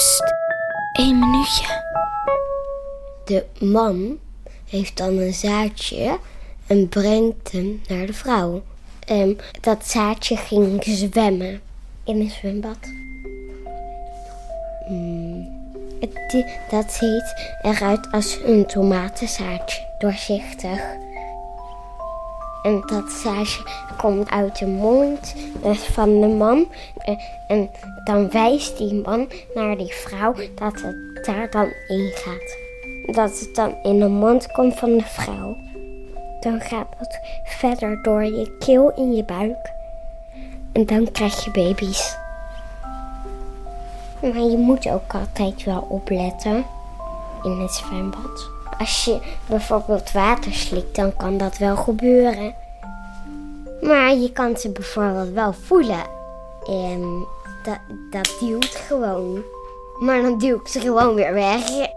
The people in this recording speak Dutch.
Pst, minuutje. De man heeft dan een zaadje en brengt hem naar de vrouw. En dat zaadje ging zwemmen in een zwembad. Hmm. Dat ziet eruit als een tomatenzaadje, doorzichtig. En dat zaadje komt uit de mond van de man. En dan wijst die man naar die vrouw dat het daar dan in gaat. Dat het dan in de mond komt van de vrouw. Dan gaat het verder door je keel in je buik. En dan krijg je baby's. Maar je moet ook altijd wel opletten in het zwembad. Als je bijvoorbeeld water slikt, dan kan dat wel gebeuren. Maar je kan ze bijvoorbeeld wel voelen. En dat, dat duwt gewoon. Maar dan duw ik ze gewoon weer weg.